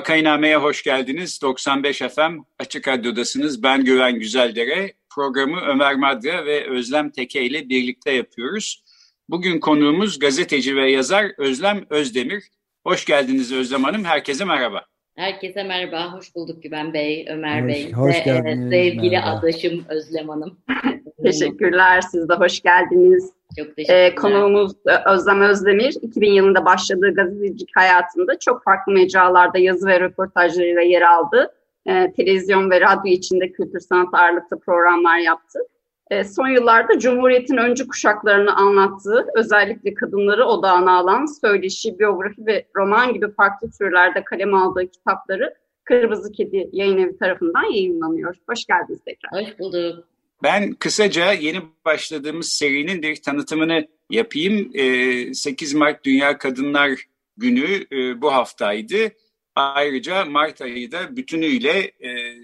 Vakainame'ye hoş geldiniz. 95 FM Açık Radyo'dasınız. Ben Güven Güzeldere. Programı Ömer Madra ve Özlem Teke ile birlikte yapıyoruz. Bugün konuğumuz gazeteci ve yazar Özlem Özdemir. Hoş geldiniz Özlem Hanım. Herkese merhaba. Herkese merhaba. Hoş bulduk Güven Bey, Ömer hoş, Bey hoş ve geldiniz, sevgili merhaba. adaşım Özlem Hanım. Teşekkürler. Siz de hoş geldiniz. Çok teşekkürler. Ee, konuğumuz e, Özlem Özdemir, 2000 yılında başladığı gazetecilik hayatında çok farklı mecralarda yazı ve röportajlarıyla yer aldı. Ee, televizyon ve radyo içinde kültür sanat ağırlıklı programlar yaptı. Ee, son yıllarda Cumhuriyet'in öncü kuşaklarını anlattığı, özellikle kadınları odağına alan söyleşi, biyografi ve roman gibi farklı türlerde kaleme aldığı kitapları Kırmızı Kedi Yayın Evi tarafından yayınlanıyor. Hoş geldiniz tekrar. Hoş bulduk. Ben kısaca yeni başladığımız serinin bir tanıtımını yapayım. Ee, 8 Mart Dünya Kadınlar Günü e, bu haftaydı. Ayrıca Mart ayı da bütünüyle e,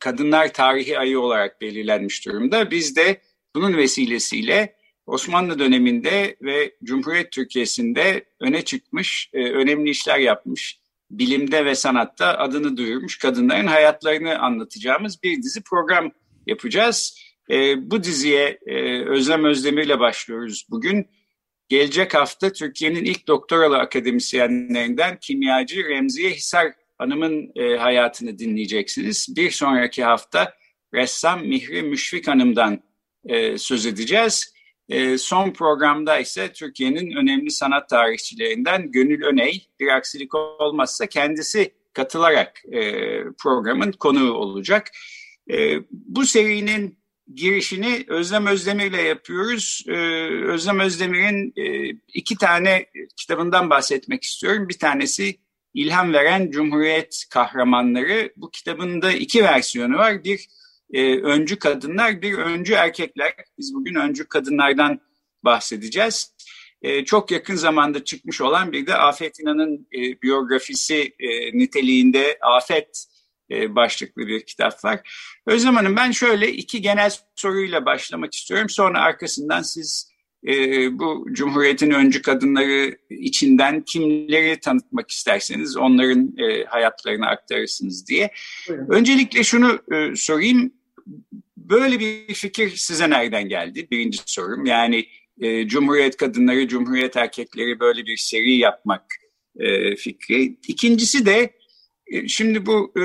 Kadınlar Tarihi Ayı olarak belirlenmiş durumda. Biz de bunun vesilesiyle Osmanlı döneminde ve Cumhuriyet Türkiye'sinde öne çıkmış, e, önemli işler yapmış, bilimde ve sanatta adını duyurmuş kadınların hayatlarını anlatacağımız bir dizi program yapacağız. E, bu diziye e, Özlem Özdemir'le başlıyoruz bugün. Gelecek hafta Türkiye'nin ilk doktoralı akademisyenlerinden kimyacı Remziye Hisar Hanım'ın e, hayatını dinleyeceksiniz. Bir sonraki hafta ressam Mihri Müşfik Hanım'dan e, söz edeceğiz. E, son programda ise Türkiye'nin önemli sanat tarihçilerinden Gönül Öney, bir aksilik olmazsa kendisi katılarak e, programın konuğu olacak. E, bu serinin girişini Özlem Özdemir'le yapıyoruz. Ee, Özlem Özdemir'in e, iki tane kitabından bahsetmek istiyorum. Bir tanesi İlham Veren Cumhuriyet Kahramanları. Bu kitabın da iki versiyonu var. Bir e, öncü kadınlar, bir öncü erkekler. Biz bugün öncü kadınlardan bahsedeceğiz. E, çok yakın zamanda çıkmış olan bir de Afet İnan'ın e, biyografisi niteliğinde Afet e, başlıklı bir kitap var. Özlem Hanım ben şöyle iki genel soruyla başlamak istiyorum. Sonra arkasından siz e, bu Cumhuriyet'in öncü kadınları içinden kimleri tanıtmak isterseniz onların e, hayatlarını aktarırsınız diye. Buyurun. Öncelikle şunu e, sorayım. Böyle bir fikir size nereden geldi? Birinci sorum. Yani e, Cumhuriyet kadınları, Cumhuriyet erkekleri böyle bir seri yapmak e, fikri. İkincisi de Şimdi bu e,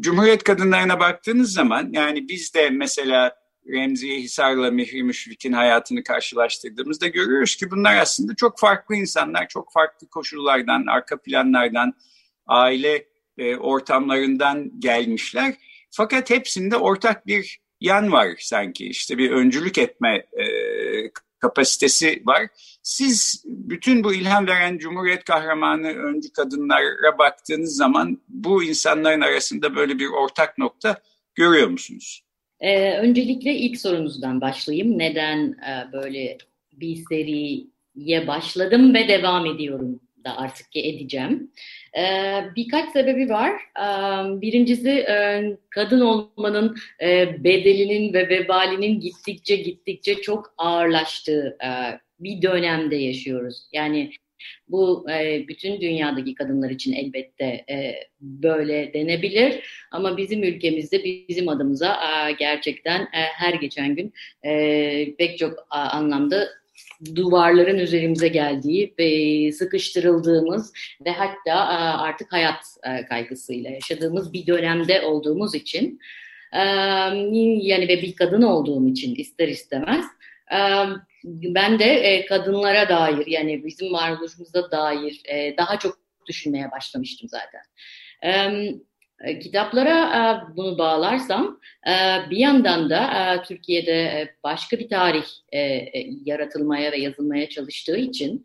Cumhuriyet kadınlarına baktığınız zaman yani biz de mesela Remziye Hisar'la Mihri Müşfik'in hayatını karşılaştırdığımızda görüyoruz ki bunlar aslında çok farklı insanlar, çok farklı koşullardan, arka planlardan, aile e, ortamlarından gelmişler. Fakat hepsinde ortak bir yan var sanki işte bir öncülük etme e, kapasitesi var. Siz bütün bu ilham veren Cumhuriyet kahramanı öncü kadınlara baktığınız zaman bu insanların arasında böyle bir ortak nokta görüyor musunuz? Ee, öncelikle ilk sorunuzdan başlayayım. Neden e, böyle bir seriye başladım ve devam ediyorum da artık edeceğim. Ee, birkaç sebebi var. Ee, birincisi e, kadın olmanın e, bedelinin ve vebalinin gittikçe gittikçe çok ağırlaştığı e, bir dönemde yaşıyoruz. Yani bu bütün dünyadaki kadınlar için elbette böyle denebilir ama bizim ülkemizde bizim adımıza gerçekten her geçen gün e, pek çok anlamda duvarların üzerimize geldiği ve sıkıştırıldığımız ve hatta e, artık hayat e, kaygısıyla yaşadığımız bir dönemde olduğumuz için e, yani ve bir kadın olduğum için ister istemez ben de kadınlara dair yani bizim varoluşumuza dair daha çok düşünmeye başlamıştım zaten. E, kitaplara e, bunu bağlarsam e, bir yandan da Türkiye'de başka bir tarih yaratılmaya ve yazılmaya çalıştığı için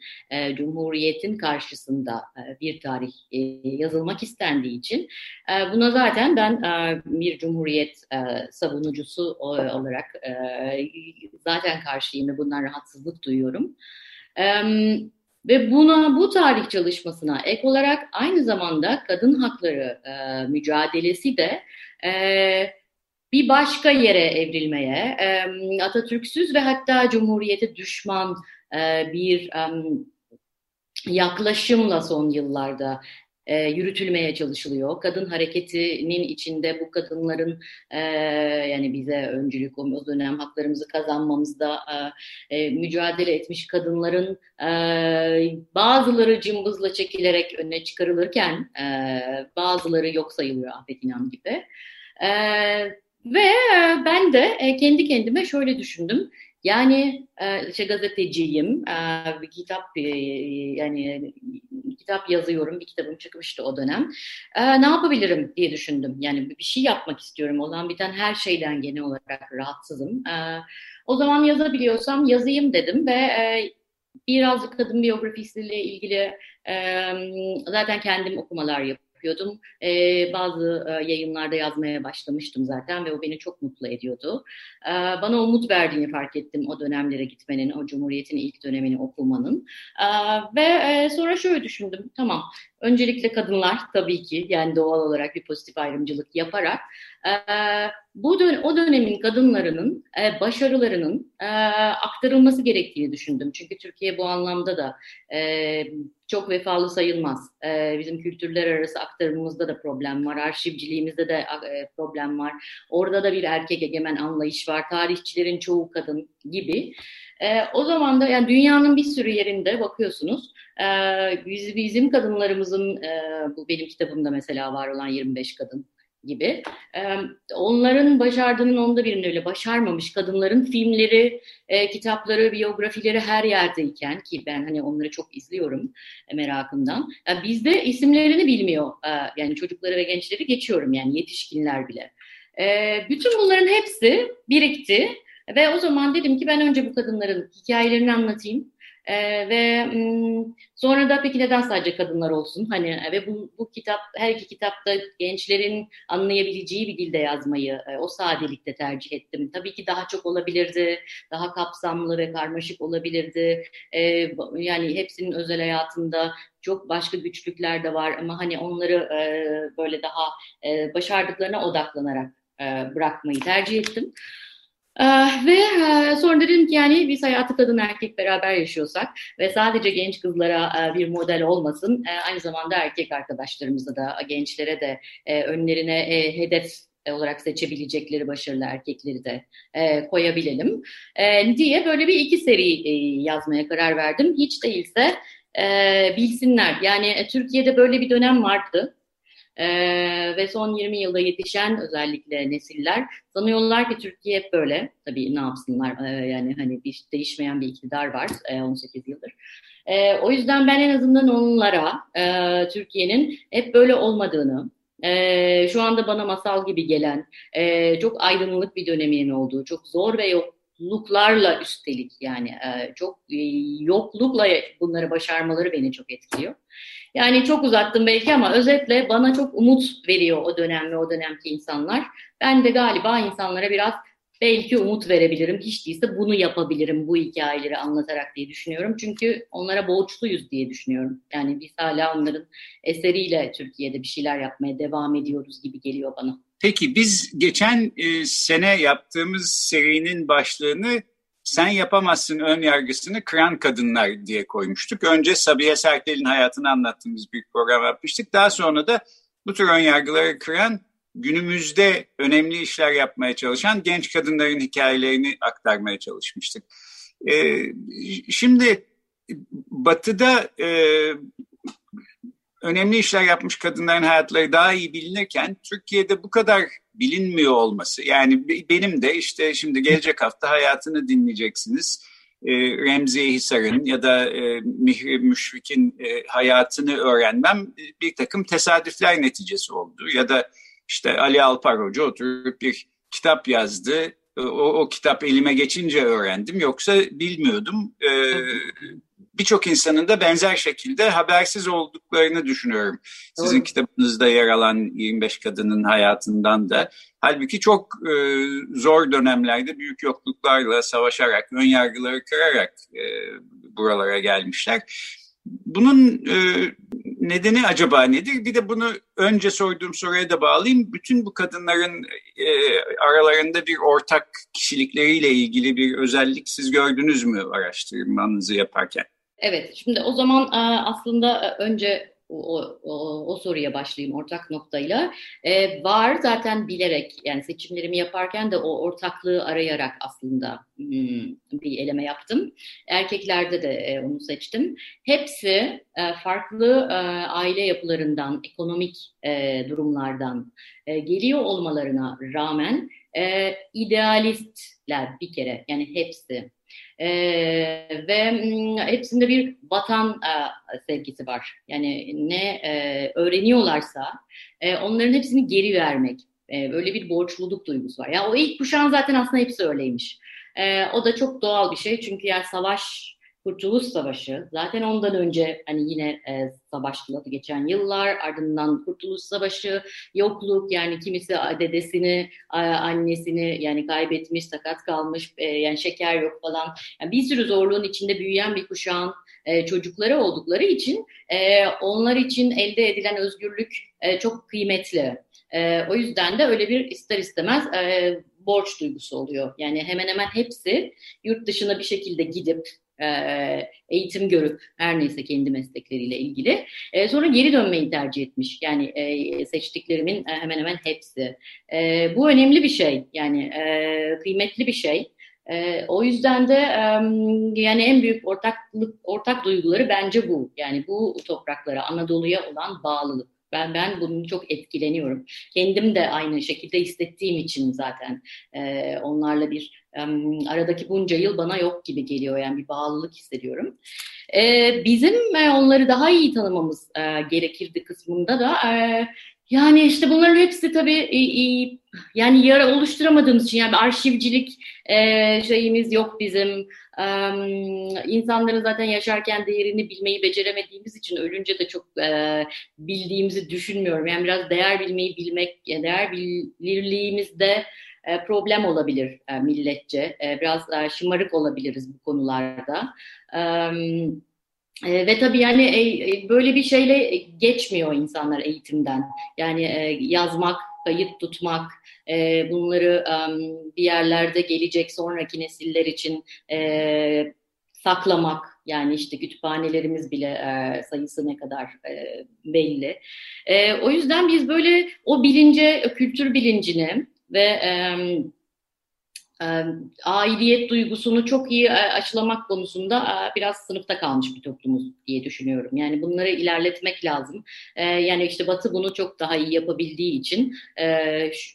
Cumhuriyet'in karşısında bir tarih yazılmak istendiği için buna zaten ben bir Cumhuriyet savunucusu olarak zaten karşıyım ve bundan rahatsızlık duyuyorum. Ve buna bu tarih çalışmasına ek olarak aynı zamanda kadın hakları e, mücadelesi de e, bir başka yere evrilmeye, e, Atatürk'süz ve hatta Cumhuriyete düşman e, bir e, yaklaşımla son yıllarda e, yürütülmeye çalışılıyor. Kadın hareketinin içinde bu kadınların e, yani bize öncülük o dönem haklarımızı kazanmamızda e, e, mücadele etmiş kadınların e, bazıları cımbızla çekilerek öne çıkarılırken e, bazıları yok sayılıyor Afet İnan gibi. E, ve ben de e, kendi kendime şöyle düşündüm. Yani e, işte gazeteciyim, e, bir kitap e, yani kitap yazıyorum, bir kitabım çıkmıştı o dönem. Ne yapabilirim diye düşündüm. Yani bir şey yapmak istiyorum. Olan biten her şeyden genel olarak rahatsızım. O zaman yazabiliyorsam yazayım dedim ve birazcık kadın biyografisiyle ilgili zaten kendim okumalar yapıyorum yapıyordum. E, bazı e, yayınlarda yazmaya başlamıştım zaten ve o beni çok mutlu ediyordu. E, bana umut verdiğini fark ettim o dönemlere gitmenin, o Cumhuriyet'in ilk dönemini okumanın. E, ve e, sonra şöyle düşündüm, tamam öncelikle kadınlar tabii ki yani doğal olarak bir pozitif ayrımcılık yaparak e, bu dön o dönemin kadınlarının e, başarılarının e, aktarılması gerektiğini düşündüm. Çünkü Türkiye bu anlamda da e, çok vefalı sayılmaz. E, bizim kültürler arası aktarımımızda da problem var, arşivciliğimizde de e, problem var. Orada da bir erkek egemen anlayış var. Tarihçilerin çoğu kadın gibi. E, o zaman da yani dünyanın bir sürü yerinde bakıyorsunuz. E, biz, bizim kadınlarımızın, e, bu benim kitabımda mesela var olan 25 kadın gibi. E, onların başardığının onda birinin öyle başarmamış kadınların filmleri, e, kitapları, biyografileri her yerdeyken ki ben hani onları çok izliyorum e, merakımdan. Yani bizde isimlerini bilmiyor. E, yani çocukları ve gençleri geçiyorum yani yetişkinler bile. E, bütün bunların hepsi birikti ve o zaman dedim ki ben önce bu kadınların hikayelerini anlatayım. Ee, ve sonra da peki neden sadece kadınlar olsun? Hani ve bu, bu kitap her iki kitapta gençlerin anlayabileceği bir dilde yazmayı e, o sadelikte tercih ettim. Tabii ki daha çok olabilirdi, daha kapsamlı ve karmaşık olabilirdi. E, yani hepsinin özel hayatında çok başka güçlükler de var ama hani onları e, böyle daha e, başardıklarına odaklanarak e, bırakmayı tercih ettim. Uh, ve uh, sonra dedim ki yani biz hayatı kadın erkek beraber yaşıyorsak ve sadece genç kızlara uh, bir model olmasın, aynı zamanda erkek arkadaşlarımıza da, gençlere de uh, önlerine uh, hedef olarak seçebilecekleri başarılı erkekleri de e, koyabilelim e, diye böyle bir iki seri e, yazmaya karar verdim. Hiç değilse e, bilsinler. Yani e, Türkiye'de böyle bir dönem vardı. Ee, ve son 20 yılda yetişen özellikle nesiller sanıyorlar ki Türkiye hep böyle. Tabii ne yapsınlar ee, yani hani bir değişmeyen bir iktidar var e, 18 yıldır. E, o yüzden ben en azından onlara e, Türkiye'nin hep böyle olmadığını, e, şu anda bana masal gibi gelen, e, çok aydınlık bir döneminin olduğu, çok zor ve yok yokluklarla üstelik yani e, çok e, yoklukla bunları başarmaları beni çok etkiliyor. Yani çok uzattım belki ama özetle bana çok umut veriyor o dönem ve o dönemki insanlar. Ben de galiba insanlara biraz belki umut verebilirim. Hiç değilse bunu yapabilirim bu hikayeleri anlatarak diye düşünüyorum. Çünkü onlara borçluyuz diye düşünüyorum. Yani biz hala onların eseriyle Türkiye'de bir şeyler yapmaya devam ediyoruz gibi geliyor bana. Peki biz geçen e, sene yaptığımız serinin başlığını sen yapamazsın ön yargısını kıran kadınlar diye koymuştuk. Önce Sabiha Sertel'in hayatını anlattığımız bir program yapmıştık. Daha sonra da bu tür ön yargıları kıran günümüzde önemli işler yapmaya çalışan genç kadınların hikayelerini aktarmaya çalışmıştık. Ee, şimdi Batı'da e, önemli işler yapmış kadınların hayatları daha iyi bilinirken Türkiye'de bu kadar bilinmiyor olması. Yani benim de işte şimdi gelecek hafta hayatını dinleyeceksiniz. E, Remziye Hisar'ın ya da e, Mihri Müşfik'in e, hayatını öğrenmem bir takım tesadüfler neticesi oldu. Ya da işte Ali Alpar Hoca oturup bir kitap yazdı. O, o kitap elime geçince öğrendim. Yoksa bilmiyordum. Ee, Birçok insanın da benzer şekilde habersiz olduklarını düşünüyorum. Sizin Doğru. kitabınızda yer alan 25 kadının hayatından da. Halbuki çok e, zor dönemlerde büyük yokluklarla savaşarak, ön yargıları kırarak e, buralara gelmişler. Bunun e, nedeni acaba nedir? Bir de bunu önce sorduğum soruya da bağlayayım. Bütün bu kadınların e, aralarında bir ortak kişilikleriyle ilgili bir özellik siz gördünüz mü araştırmanızı yaparken? Evet, şimdi o zaman e, aslında e, önce o, o, o soruya başlayayım ortak noktayla. Ee, var zaten bilerek yani seçimlerimi yaparken de o ortaklığı arayarak aslında hmm, bir eleme yaptım. Erkeklerde de e, onu seçtim. Hepsi e, farklı e, aile yapılarından, ekonomik e, durumlardan e, geliyor olmalarına rağmen e, idealistler bir kere yani hepsi e, ve hepsinde bir vatan e, sevgisi var. Yani ne e, öğreniyorlarsa e, onların hepsini geri vermek. E, böyle bir borçluluk duygusu var. Ya o ilk kuşağın zaten aslında hepsi öyleymiş. E, o da çok doğal bir şey çünkü yani savaş Kurtuluş Savaşı zaten ondan önce hani yine e, savaştılar geçen yıllar ardından Kurtuluş Savaşı yokluk yani kimisi dedesini annesini yani kaybetmiş sakat kalmış e, yani şeker yok falan yani bir sürü zorluğun içinde büyüyen bir kuşağın e, çocukları oldukları için e, onlar için elde edilen özgürlük e, çok kıymetli. E, o yüzden de öyle bir ister istemez e, borç duygusu oluyor. Yani hemen hemen hepsi yurt dışına bir şekilde gidip eğitim görüp her neyse kendi meslekleriyle ilgili. E, sonra geri dönmeyi tercih etmiş. Yani e, seçtiklerimin hemen hemen hepsi. Bu önemli bir şey. Yani kıymetli bir şey. o yüzden de yani en büyük ortaklık ortak duyguları bence bu. Yani bu topraklara, Anadolu'ya olan bağlılık. Ben ben bunun çok etkileniyorum. Kendim de aynı şekilde hissettiğim için zaten e, onlarla bir e, aradaki bunca yıl bana yok gibi geliyor. Yani bir bağlılık hissediyorum. E, bizim e, onları daha iyi tanımamız e, gerekirdi kısmında da e, yani işte bunların hepsi tabii e, e, yani yara oluşturamadığımız için yani arşivcilik e, şeyimiz yok bizim. E, insanların zaten yaşarken değerini bilmeyi beceremediğimiz için ölünce de çok e, bildiğimizi düşünmüyorum. Yani biraz değer bilmeyi bilmek, değer bilirliğimizde e, problem olabilir e, milletçe. E, biraz e, şımarık olabiliriz bu konularda. Evet e, ve tabii yani e, e, böyle bir şeyle geçmiyor insanlar eğitimden. Yani e, yazmak, kayıt tutmak, e, bunları e, bir yerlerde gelecek sonraki nesiller için e, saklamak. Yani işte kütüphanelerimiz bile e, sayısı ne kadar e, belli. E, o yüzden biz böyle o bilince, kültür bilincini ve... E, aidiyet duygusunu çok iyi aşılamak konusunda biraz sınıfta kalmış bir toplumuz diye düşünüyorum. Yani bunları ilerletmek lazım. Yani işte Batı bunu çok daha iyi yapabildiği için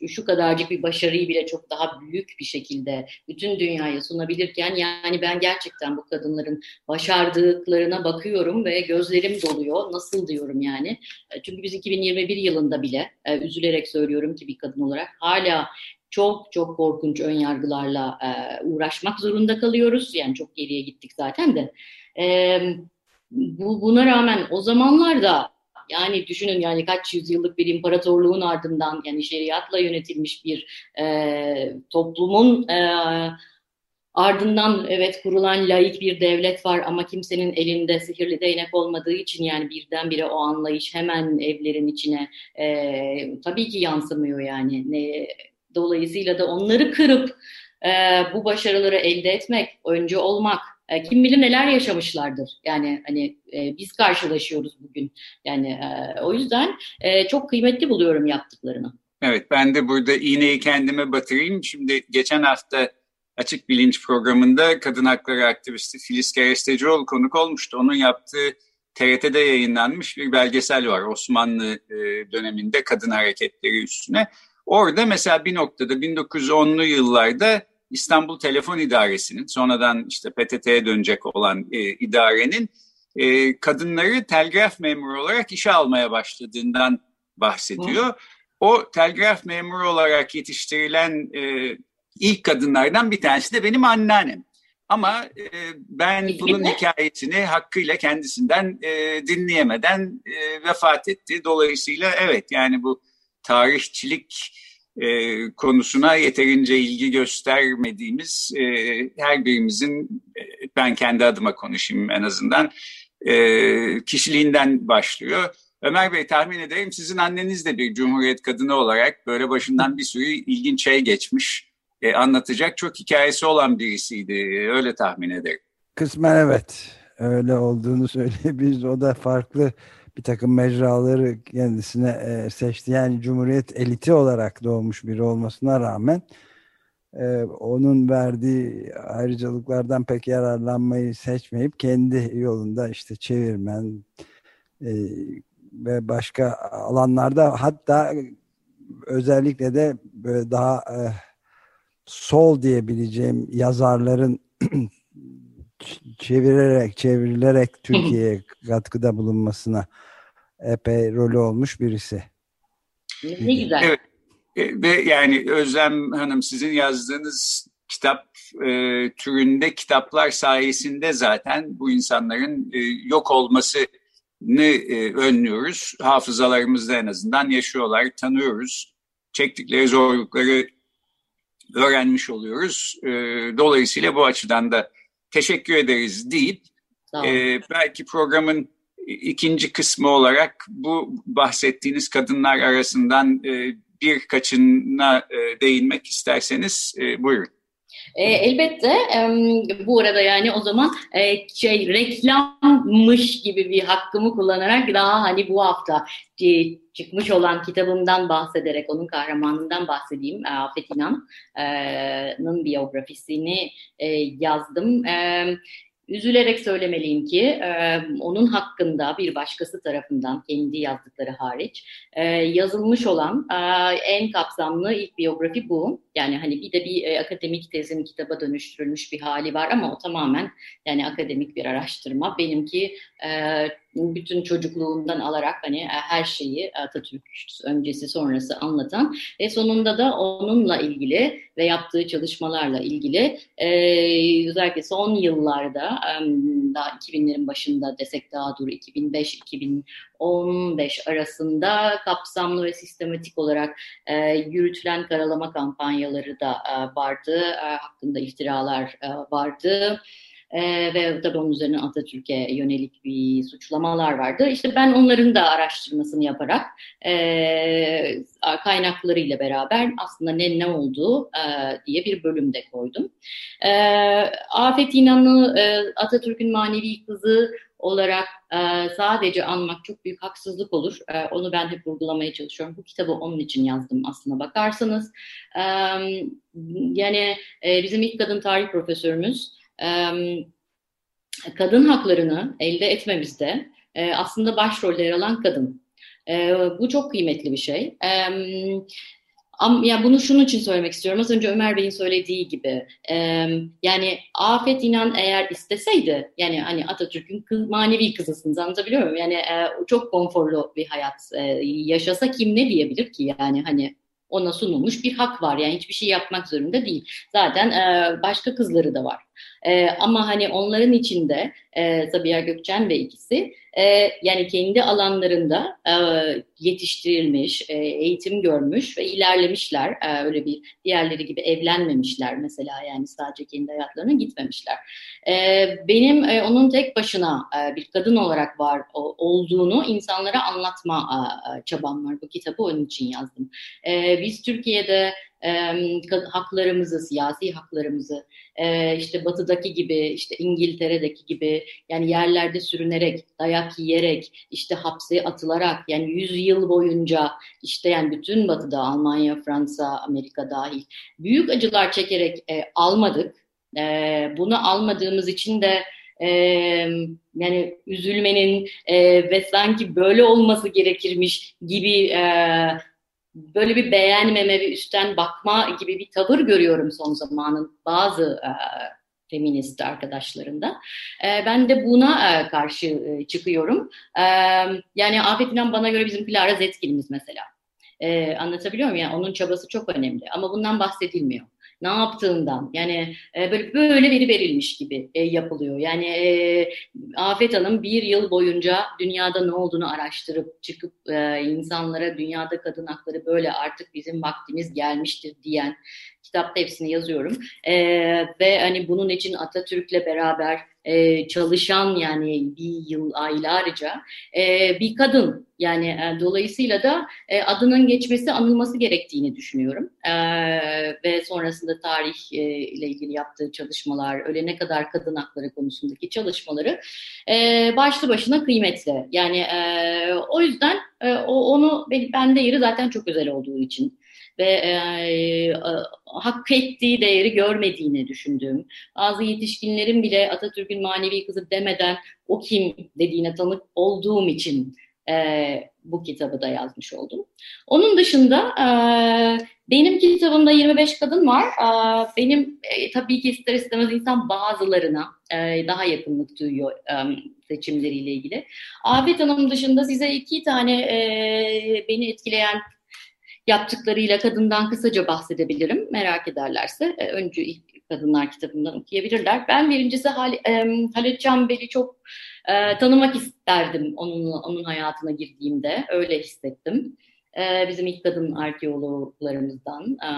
şu kadarcık bir başarıyı bile çok daha büyük bir şekilde bütün dünyaya sunabilirken yani ben gerçekten bu kadınların başardıklarına bakıyorum ve gözlerim doluyor. Nasıl diyorum yani. Çünkü biz 2021 yılında bile üzülerek söylüyorum ki bir kadın olarak hala çok çok korkunç ön yargılarla e, uğraşmak zorunda kalıyoruz. Yani çok geriye gittik zaten de. E, bu, buna rağmen o zamanlarda yani düşünün yani kaç yüzyıllık bir imparatorluğun ardından yani şeriatla yönetilmiş bir e, toplumun e, ardından evet kurulan laik bir devlet var ama kimsenin elinde sihirli değnek olmadığı için yani birdenbire o anlayış hemen evlerin içine e, tabii ki yansımıyor yani ne Dolayısıyla da onları kırıp e, bu başarıları elde etmek, önce olmak, e, kim bilir neler yaşamışlardır. Yani hani e, biz karşılaşıyoruz bugün. Yani e, o yüzden e, çok kıymetli buluyorum yaptıklarını. Evet ben de burada iğneyi kendime batırayım. Şimdi geçen hafta Açık Bilinç programında kadın hakları aktivisti Filiz Kerestecioğlu konuk olmuştu. Onun yaptığı TRT'de yayınlanmış bir belgesel var Osmanlı e, döneminde kadın hareketleri üstüne. Orada mesela bir noktada 1910'lu yıllarda İstanbul Telefon İdaresi'nin sonradan işte PTT'ye dönecek olan e, idarenin e, kadınları telgraf memuru olarak işe almaya başladığından bahsediyor. Hı. o telgraf memuru olarak yetiştirilen e, ilk kadınlardan bir tanesi de benim anneannem. Ama e, ben bunun hikayesini hakkıyla kendisinden e, dinleyemeden e, vefat etti. Dolayısıyla evet yani bu tarihçilik e, konusuna yeterince ilgi göstermediğimiz e, her birimizin e, ben kendi adıma konuşayım en azından e, kişiliğinden başlıyor. Ömer Bey tahmin ederim sizin anneniz de bir cumhuriyet kadını olarak böyle başından bir sürü ilginç şey geçmiş e, anlatacak çok hikayesi olan birisiydi öyle tahmin ederim. Kısmen evet öyle olduğunu söyleyebiliriz o da farklı bir takım mecraları kendisine e, seçti. Yani Cumhuriyet eliti olarak doğmuş biri olmasına rağmen e, onun verdiği ayrıcalıklardan pek yararlanmayı seçmeyip kendi yolunda işte çevirmen e, ve başka alanlarda hatta özellikle de böyle daha e, sol diyebileceğim yazarların çevirerek çevrilerek Türkiye'ye katkıda bulunmasına epey rolü olmuş birisi. Ne güzel. Evet. E, ve yani Özlem Hanım sizin yazdığınız kitap e, türünde kitaplar sayesinde zaten bu insanların e, yok olmasını e, önlüyoruz. Hafızalarımızda en azından yaşıyorlar, tanıyoruz. Çektikleri zorlukları öğrenmiş oluyoruz. E, dolayısıyla bu açıdan da teşekkür ederiz deyip e, belki programın ikinci kısmı olarak bu bahsettiğiniz kadınlar arasından e, birkaçına e, değinmek isterseniz e, buyurun. E, elbette e, bu arada yani o zaman e, şey reklammış gibi bir hakkımı kullanarak daha hani bu hafta e, çıkmış olan kitabımdan bahsederek onun kahramanından bahsedeyim. E, Afet İnan'ın biyografisini e, yazdım. Üzülerek söylemeliyim ki e, onun hakkında bir başkası tarafından kendi yazdıkları hariç e, yazılmış olan e, en kapsamlı ilk biyografi bu. Yani hani bir de bir e, akademik tezin kitaba dönüştürülmüş bir hali var ama o tamamen yani akademik bir araştırma. Benimki e, bütün çocukluğundan alarak hani e, her şeyi Atatürk öncesi sonrası anlatan ve sonunda da onunla ilgili ve yaptığı çalışmalarla ilgili e, özellikle son yıllarda e, daha 2000'lerin başında desek daha dur 2005-2015 arasında kapsamlı ve sistematik olarak e, yürütülen karalama kampanyaları da e, vardı. E, hakkında iftiralar e, vardı e, ve tabii onun üzerine Atatürk'e yönelik bir suçlamalar vardı. İşte ben onların da araştırmasını yaparak e, kaynaklarıyla beraber aslında ne ne oldu e, diye bir bölümde koydum. E, Afet İnan'ı e, Atatürk'ün manevi kızı olarak e, sadece anmak çok büyük haksızlık olur. E, onu ben hep vurgulamaya çalışıyorum. Bu kitabı onun için yazdım aslına bakarsanız. E, yani e, bizim ilk kadın tarih profesörümüz kadın haklarını elde etmemizde aslında başrolde yer alan kadın. Bu çok kıymetli bir şey. Ama ya bunu şunun için söylemek istiyorum. Az önce Ömer Bey'in söylediği gibi yani Afet İnan eğer isteseydi yani hani Atatürk'ün kız, manevi kızısınız anlatabiliyor muyum? Yani çok konforlu bir hayat yaşasa kim ne diyebilir ki yani hani ona sunulmuş bir hak var. Yani hiçbir şey yapmak zorunda değil. Zaten e, başka kızları da var. E, ama hani onların içinde e, Sabiha Gökçen ve ikisi e, yani kendi alanlarında e, yetiştirilmiş, e, eğitim görmüş ve ilerlemişler. E, öyle bir diğerleri gibi evlenmemişler mesela yani sadece kendi hayatlarına gitmemişler. E, benim e, onun tek başına e, bir kadın olarak var o, olduğunu insanlara anlatma e, çabam var. Bu kitabı onun için yazdım. E, biz Türkiye'de e, haklarımızı, siyasi haklarımızı, e, işte batıdaki gibi, işte İngiltere'deki gibi yani yerlerde sürünerek, dayak yiyerek, işte hapse atılarak yani yüz yıl boyunca işte yani bütün batıda Almanya, Fransa, Amerika dahil büyük acılar çekerek e, almadık. E, bunu almadığımız için de e, yani üzülmenin e, ve sanki böyle olması gerekirmiş gibi e, böyle bir beğenmeme ve üstten bakma gibi bir tavır görüyorum son zamanın bazı e, feminist arkadaşlarında. E, ben de buna e, karşı e, çıkıyorum. E, yani Afet İnan bana göre bizim Clara Zetkin'imiz mesela. E, anlatabiliyor muyum? Yani onun çabası çok önemli ama bundan bahsedilmiyor ne yaptığından yani e, böyle böyle veri verilmiş gibi e, yapılıyor. Yani e, Afet Hanım bir yıl boyunca dünyada ne olduğunu araştırıp çıkıp e, insanlara dünyada kadın hakları böyle artık bizim vaktimiz gelmiştir diyen kitapta hepsini yazıyorum. E, ve hani bunun için Atatürk'le beraber e, çalışan yani bir yıl aylarca e, bir kadın. Yani e, dolayısıyla da e, adının geçmesi anılması gerektiğini düşünüyorum. E, ve sonrasında tarih e, ile ilgili yaptığı çalışmalar ölene kadar kadın hakları konusundaki çalışmaları e, başlı başına kıymetli. Yani e, o yüzden e, o, onu bende yeri zaten çok özel olduğu için. Ve e, e, hak ettiği değeri görmediğini düşündüğüm, bazı yetişkinlerin bile Atatürk'ün manevi kızı demeden o kim dediğine tanık olduğum için e, bu kitabı da yazmış oldum. Onun dışında e, benim kitabımda 25 kadın var. E, benim e, tabii ki ister istemez insan bazılarına e, daha yakınlık duyuyor e, seçimleriyle ilgili. Afet Hanım dışında size iki tane e, beni etkileyen yaptıklarıyla kadından kısaca bahsedebilirim. Merak ederlerse e, öncü kadınlar kitabından okuyabilirler. Ben birincisi Hal e, Halit Canbel'i çok e, tanımak isterdim onunla, onun hayatına girdiğimde. Öyle hissettim. E, bizim ilk kadın arkeologlarımızdan. E,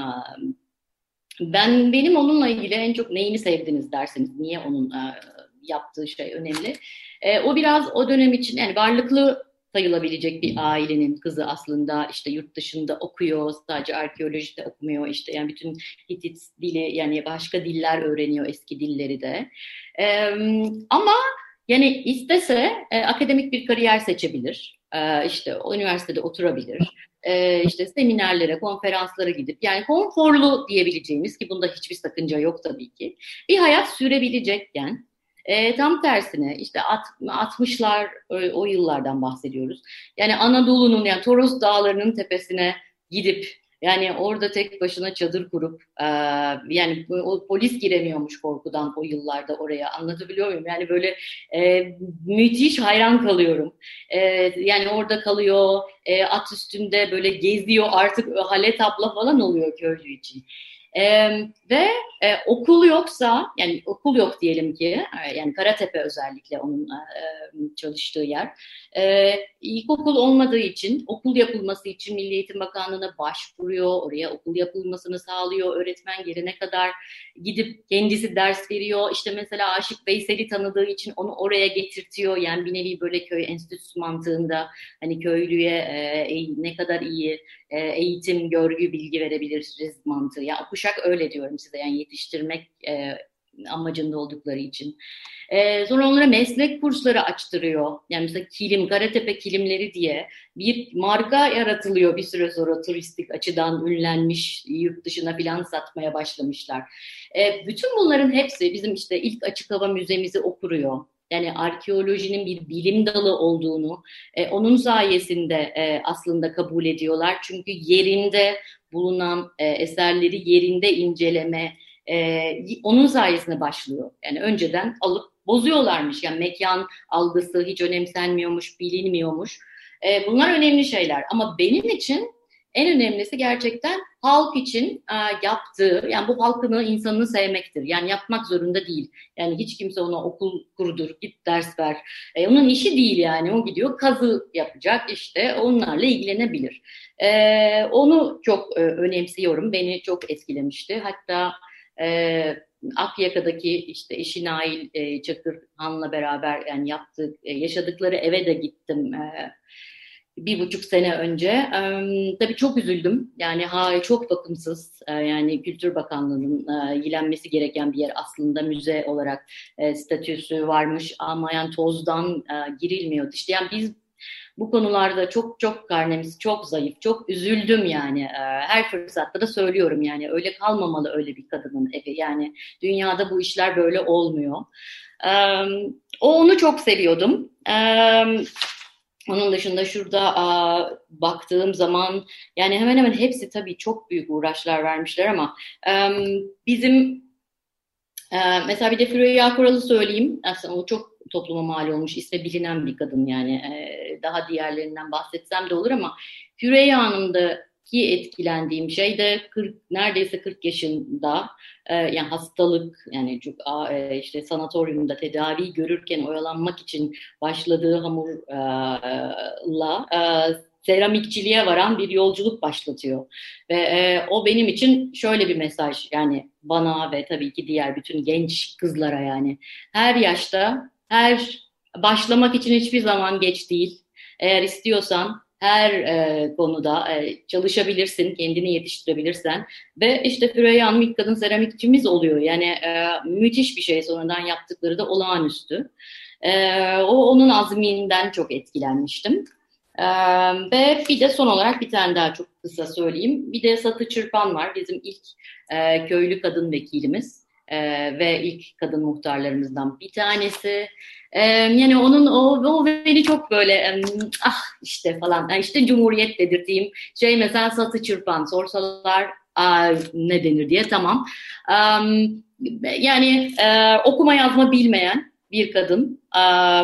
ben benim onunla ilgili en çok neyini sevdiniz derseniz, niye onun e, yaptığı şey önemli. E, o biraz o dönem için yani varlıklı sayılabilecek bir ailenin kızı aslında işte yurt dışında okuyor, sadece arkeolojide okumuyor işte yani bütün Hitit dili yani başka diller öğreniyor eski dilleri de. Ee, ama yani istese e, akademik bir kariyer seçebilir. E, işte üniversitede oturabilir. E, işte seminerlere, konferanslara gidip yani konforlu diyebileceğimiz ki bunda hiçbir sakınca yok tabii ki. Bir hayat sürebilecekken e, tam tersine işte 60'lar o, o yıllardan bahsediyoruz. Yani Anadolu'nun yani Toros Dağları'nın tepesine gidip yani orada tek başına çadır kurup e, yani o polis giremiyormuş korkudan o yıllarda oraya anlatabiliyor muyum? Yani böyle e, müthiş hayran kalıyorum. E, yani orada kalıyor e, at üstünde böyle geziyor artık Halet abla falan oluyor köylü için. E, ve e, okul yoksa, yani okul yok diyelim ki, yani Karatepe özellikle onun e, çalıştığı yer. E, ilkokul olmadığı için, okul yapılması için Milli Eğitim Bakanlığı'na başvuruyor, oraya okul yapılmasını sağlıyor, öğretmen gelene kadar gidip kendisi ders veriyor. İşte mesela Aşık Veysel'i tanıdığı için onu oraya getirtiyor. Yani bir nevi böyle köy enstitüsü mantığında hani köylüye e, ne kadar iyi e, eğitim, görgü, bilgi verebiliriz mantığı. Ya yani kuşak öyle diyorum size yani yetiştirmek e, amacında oldukları için. E, sonra onlara meslek kursları açtırıyor. Yani mesela kilim, Karatepe kilimleri diye bir marka yaratılıyor bir süre sonra turistik açıdan ünlenmiş, yurt dışına filan satmaya başlamışlar. E, bütün bunların hepsi bizim işte ilk açık hava müzemizi okuruyor yani arkeolojinin bir bilim dalı olduğunu e, onun sayesinde e, aslında kabul ediyorlar. Çünkü yerinde bulunan e, eserleri yerinde inceleme e, onun sayesinde başlıyor. Yani önceden alıp bozuyorlarmış. Yani mekan algısı hiç önemsenmiyormuş, bilinmiyormuş. E, bunlar önemli şeyler. Ama benim için en önemlisi gerçekten halk için e, yaptığı, yani bu halkını, insanını sevmektir. Yani yapmak zorunda değil. Yani hiç kimse ona okul kurudur, git ders ver. E, onun işi değil yani. O gidiyor kazı yapacak işte onlarla ilgilenebilir. E, onu çok e, önemsiyorum. Beni çok etkilemişti. Hatta e, Akyaka'daki işte eşi Nail e, Çakırhan'la beraber yani yaptığı, e, yaşadıkları eve de gittim. E, bir buçuk sene önce. E, tabii çok üzüldüm. Yani ha çok bakımsız. E, yani Kültür Bakanlığı'nın e, ilgilenmesi gereken bir yer aslında müze olarak e, statüsü varmış ama yani tozdan e, girilmiyor. İşte yani biz bu konularda çok çok karnemiz çok zayıf. Çok üzüldüm yani. E, her fırsatta da söylüyorum yani öyle kalmamalı öyle bir kadının evi. Yani dünyada bu işler böyle olmuyor. O onu çok seviyordum. Onun dışında şurada a, baktığım zaman yani hemen hemen hepsi tabii çok büyük uğraşlar vermişler ama e, bizim e, mesela bir de Füreyya Kural'ı söyleyeyim. Aslında o çok topluma mal olmuş, ismi bilinen bir kadın yani. E, daha diğerlerinden bahsetsem de olur ama Füreyya Hanım da ki etkilendiğim şey de 40 neredeyse 40 yaşında e, yani hastalık yani e, işte sanatoryumda tedavi görürken oyalanmak için başladığı hamurla e, seramikçiliğe varan bir yolculuk başlatıyor. Ve e, o benim için şöyle bir mesaj yani bana ve tabii ki diğer bütün genç kızlara yani her yaşta her başlamak için hiçbir zaman geç değil. Eğer istiyorsan her e, konuda e, çalışabilirsin, kendini yetiştirebilirsen ve işte Füreyya Hanım ilk kadın seramikçimiz oluyor. Yani e, müthiş bir şey sonradan yaptıkları da olağanüstü. E, o onun azminden çok etkilenmiştim. Ee, ve bir de son olarak bir tane daha çok kısa söyleyeyim. Bir de Satı Çırpan var. Bizim ilk e, köylü kadın vekilimiz e, ve ilk kadın muhtarlarımızdan bir tanesi. E, yani onun o, o beni çok böyle e, ah işte falan yani işte cumhuriyet dedirttiğim şey mesela Satı Çırpan sorsalar ne denir diye tamam. Um, yani e, okuma yazma bilmeyen bir kadın e,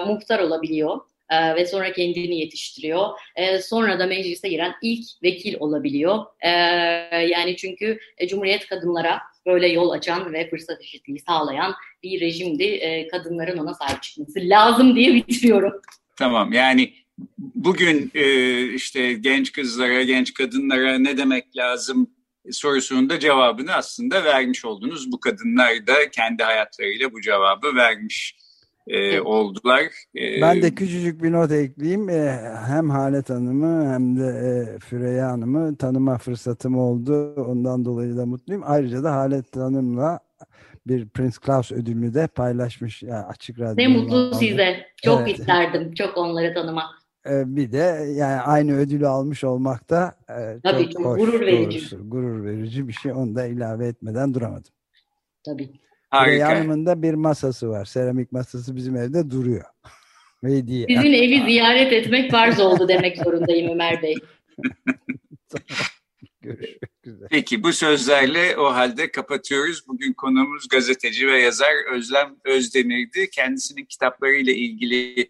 muhtar olabiliyor e, ve sonra kendini yetiştiriyor. E, sonra da meclise giren ilk vekil olabiliyor. E, yani çünkü e, Cumhuriyet kadınlara böyle yol açan ve fırsat eşitliği sağlayan bir rejimdi. E, kadınların ona sahip çıkması lazım diye bitiriyorum. Tamam yani bugün e, işte genç kızlara, genç kadınlara ne demek lazım sorusunun da cevabını aslında vermiş oldunuz. Bu kadınlar da kendi hayatlarıyla bu cevabı vermiş e, oldular. E, ben de küçücük bir not ekleyeyim. E, hem Halet Hanım'ı hem de e, Füreya Hanım'ı tanıma fırsatım oldu. Ondan dolayı da mutluyum. Ayrıca da Halet Hanım'la bir Prince Claus ödülünü de paylaşmış yani açık radyo. Ne mutlu aldı. size. Çok evet. isterdim. Çok onları tanımak. E, bir de yani aynı ödülü almış olmak da e, Tabii, çok, çok gurur verici. Doğrusu, gurur verici bir şey. Onu da ilave etmeden duramadım. Tabii. Harika. yanımında bir masası var. Seramik masası bizim evde duruyor. Hediye. Sizin evi ziyaret etmek farz oldu demek zorundayım Ömer Bey. Görüşmek üzere. Peki bu sözlerle o halde kapatıyoruz. Bugün konuğumuz gazeteci ve yazar Özlem Özdemir'di. Kendisinin kitaplarıyla ilgili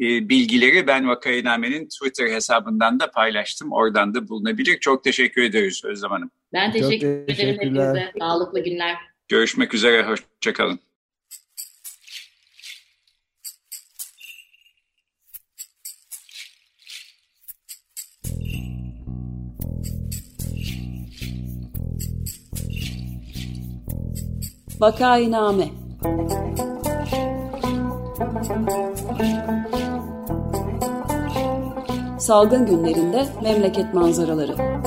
e, bilgileri ben Vakainame'nin Twitter hesabından da paylaştım. Oradan da bulunabilir. Çok teşekkür ederiz Özlem Hanım. Ben teşekkür ederim hepinize. Sağlıklı günler. Görüşmek üzere, hoşçakalın. Vakainame Salgın günlerinde memleket manzaraları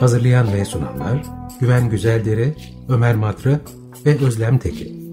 Hazırlayan ve sunanlar Güven Güzeldere, Ömer Matra ve Özlem Tekin.